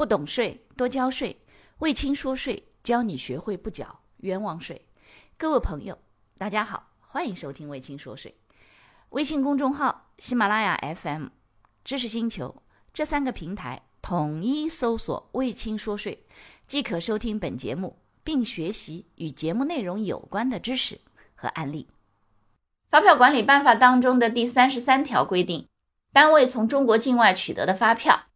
不懂税，多交税。魏青说税，教你学会不缴冤枉税。各位朋友，大家好，欢迎收听魏青说税。微信公众号、喜马拉雅 FM、知识星球这三个平台统一搜索“魏青说税”，即可收听本节目，并学习与节目内容有关的知识和案例。发票管理办法当中的第三十三条规定，单位从中国境外取得的发票。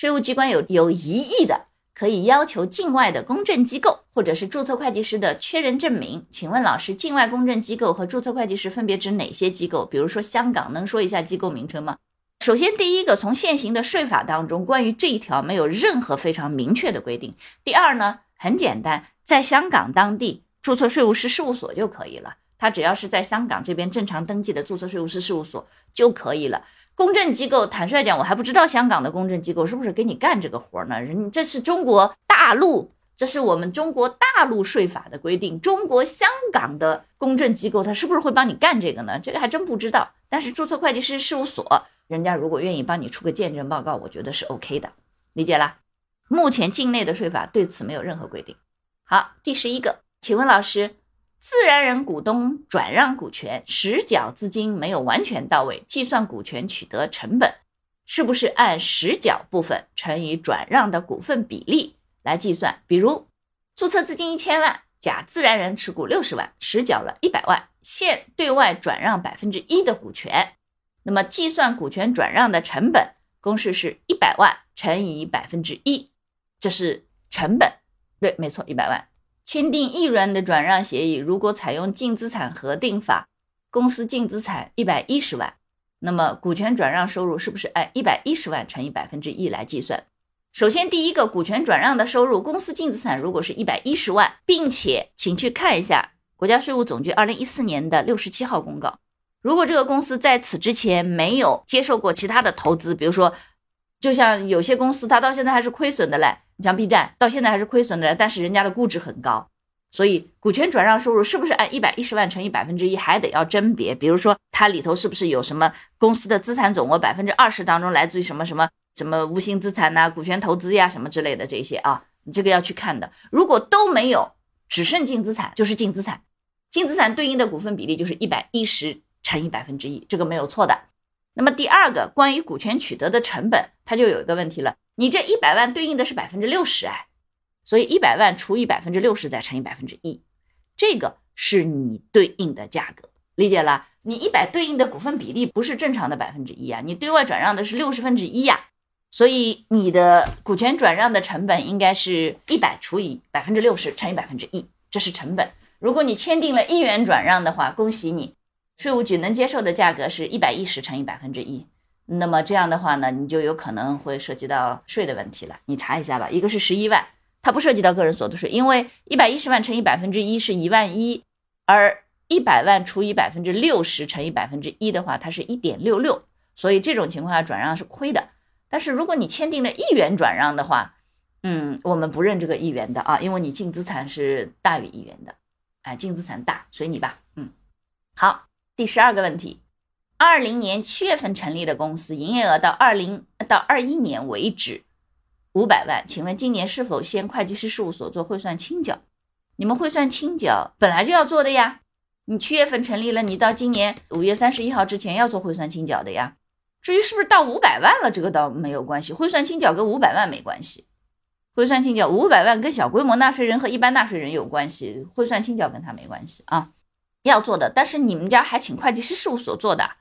税务机关有有疑义的，可以要求境外的公证机构或者是注册会计师的确认证明。请问老师，境外公证机构和注册会计师分别指哪些机构？比如说香港，能说一下机构名称吗？首先，第一个，从现行的税法当中，关于这一条没有任何非常明确的规定。第二呢，很简单，在香港当地注册税务师事务所就可以了，他只要是在香港这边正常登记的注册税务师事务所就可以了。公证机构，坦率讲，我还不知道香港的公证机构是不是给你干这个活呢？人这是中国大陆，这是我们中国大陆税法的规定。中国香港的公证机构，他是不是会帮你干这个呢？这个还真不知道。但是注册会计师事务所，人家如果愿意帮你出个见证报告，我觉得是 OK 的，理解啦。目前境内的税法对此没有任何规定。好，第十一个，请问老师。自然人股东转让股权实缴资金没有完全到位，计算股权取得成本，是不是按实缴部分乘以转让的股份比例来计算？比如注册资金一千万，甲自然人持股六十万，实缴了一百万，现对外转让百分之一的股权，那么计算股权转让的成本公式是一百万乘以百分之一，这是成本，对，没错，一百万。签订一元的转让协议，如果采用净资产核定法，公司净资产一百一十万，那么股权转让收入是不是按一百一十万乘以百分之一来计算？首先，第一个股权转让的收入，公司净资产如果是一百一十万，并且请去看一下国家税务总局二零一四年的六十七号公告，如果这个公司在此之前没有接受过其他的投资，比如说，就像有些公司它到现在还是亏损的嘞。你像 B 站到现在还是亏损的，但是人家的估值很高，所以股权转让收入是不是按一百一十万乘以百分之一，还得要甄别。比如说它里头是不是有什么公司的资产总额百分之二十当中来自于什么什么什么无形资产呐、股权投资呀什么之类的这些啊，你这个要去看的。如果都没有，只剩净资产就是净资产，净资产对应的股份比例就是一百一十乘以百分之一，这个没有错的。那么第二个关于股权取得的成本，它就有一个问题了。你这一百万对应的是百分之六十哎，所以一百万除以百分之六十再乘以百分之一，这个是你对应的价格，理解了？你一百对应的股份比例不是正常的百分之一啊，你对外转让的是六十分之一呀，所以你的股权转让的成本应该是一百除以百分之六十乘以百分之一，这是成本。如果你签订了一元转让的话，恭喜你，税务局能接受的价格是一百一十乘以百分之一。那么这样的话呢，你就有可能会涉及到税的问题了。你查一下吧，一个是十一万，它不涉及到个人所得税，因为一百一十万乘以百分之一是一万一，而一百万除以百分之六十乘以百分之一的话，它是一点六六，所以这种情况下转让是亏的。但是如果你签订了一元转让的话，嗯，我们不认这个一元的啊，因为你净资产是大于一元的，哎，净资产大，随你吧。嗯，好，第十二个问题。二零年七月份成立的公司，营业额到二零到二一年为止五百万，请问今年是否先会计师事务所做汇算清缴？你们汇算清缴本来就要做的呀，你七月份成立了，你到今年五月三十一号之前要做汇算清缴的呀。至于是不是到五百万了，这个倒没有关系，汇算清缴跟五百万没关系。汇算清缴五百万跟小规模纳税人和一般纳税人有关系，汇算清缴跟他没关系啊。要做的，但是你们家还请会计师事务所做的。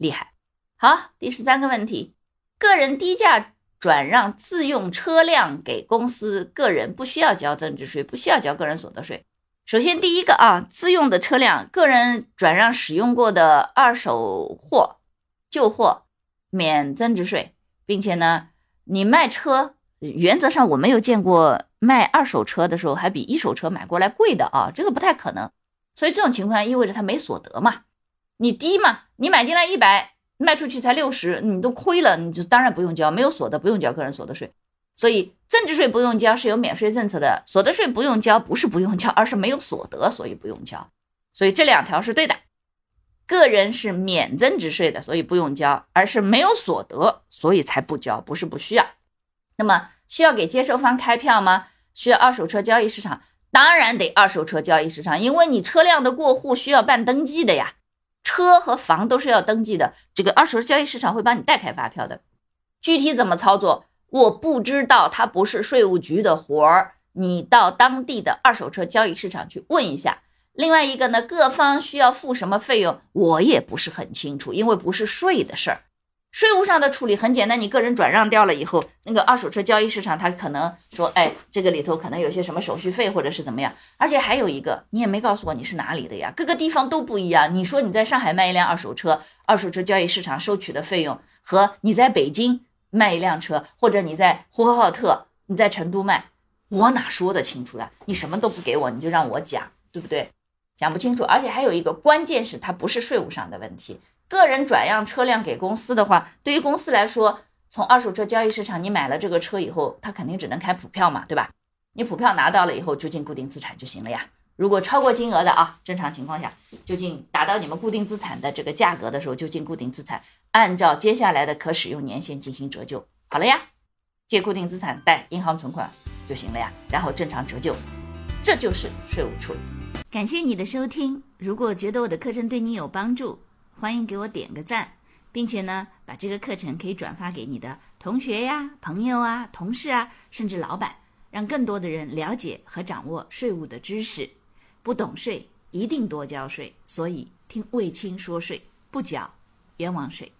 厉害，好，第十三个问题，个人低价转让自用车辆给公司，个人不需要交增值税，不需要交个人所得税。首先，第一个啊，自用的车辆，个人转让使用过的二手货、旧货免增值税，并且呢，你卖车，原则上我没有见过卖二手车的时候还比一手车买过来贵的啊，这个不太可能。所以这种情况意味着他没所得嘛。你低嘛？你买进来一百，卖出去才六十，你都亏了，你就当然不用交，没有所得不用交个人所得税，所以增值税不用交是有免税政策的，所得税不用交不是不用交，而是没有所得，所以不用交，所以这两条是对的。个人是免增值税的，所以不用交，而是没有所得，所以才不交，不是不需要。那么需要给接收方开票吗？需要二手车交易市场？当然得二手车交易市场，因为你车辆的过户需要办登记的呀，车和房都是要登记的。这个二手车交易市场会帮你代开发票的，具体怎么操作我不知道，它不是税务局的活儿，你到当地的二手车交易市场去问一下。另外一个呢，各方需要付什么费用，我也不是很清楚，因为不是税的事儿。税务上的处理很简单，你个人转让掉了以后，那个二手车交易市场他可能说，哎，这个里头可能有些什么手续费或者是怎么样，而且还有一个，你也没告诉我你是哪里的呀，各个地方都不一样。你说你在上海卖一辆二手车，二手车交易市场收取的费用和你在北京卖一辆车，或者你在呼和浩特、你在成都卖，我哪说得清楚呀？你什么都不给我，你就让我讲，对不对？讲不清楚，而且还有一个关键是它不是税务上的问题。个人转让车辆给公司的话，对于公司来说，从二手车交易市场你买了这个车以后，他肯定只能开普票嘛，对吧？你普票拿到了以后就进固定资产就行了呀。如果超过金额的啊，正常情况下就进达到你们固定资产的这个价格的时候就进固定资产，按照接下来的可使用年限进行折旧。好了呀，借固定资产贷银行存款就行了呀，然后正常折旧，这就是税务处理。感谢你的收听，如果觉得我的课程对你有帮助。欢迎给我点个赞，并且呢，把这个课程可以转发给你的同学呀、朋友啊、同事啊，甚至老板，让更多的人了解和掌握税务的知识。不懂税，一定多交税。所以听卫青说税，不缴冤枉税。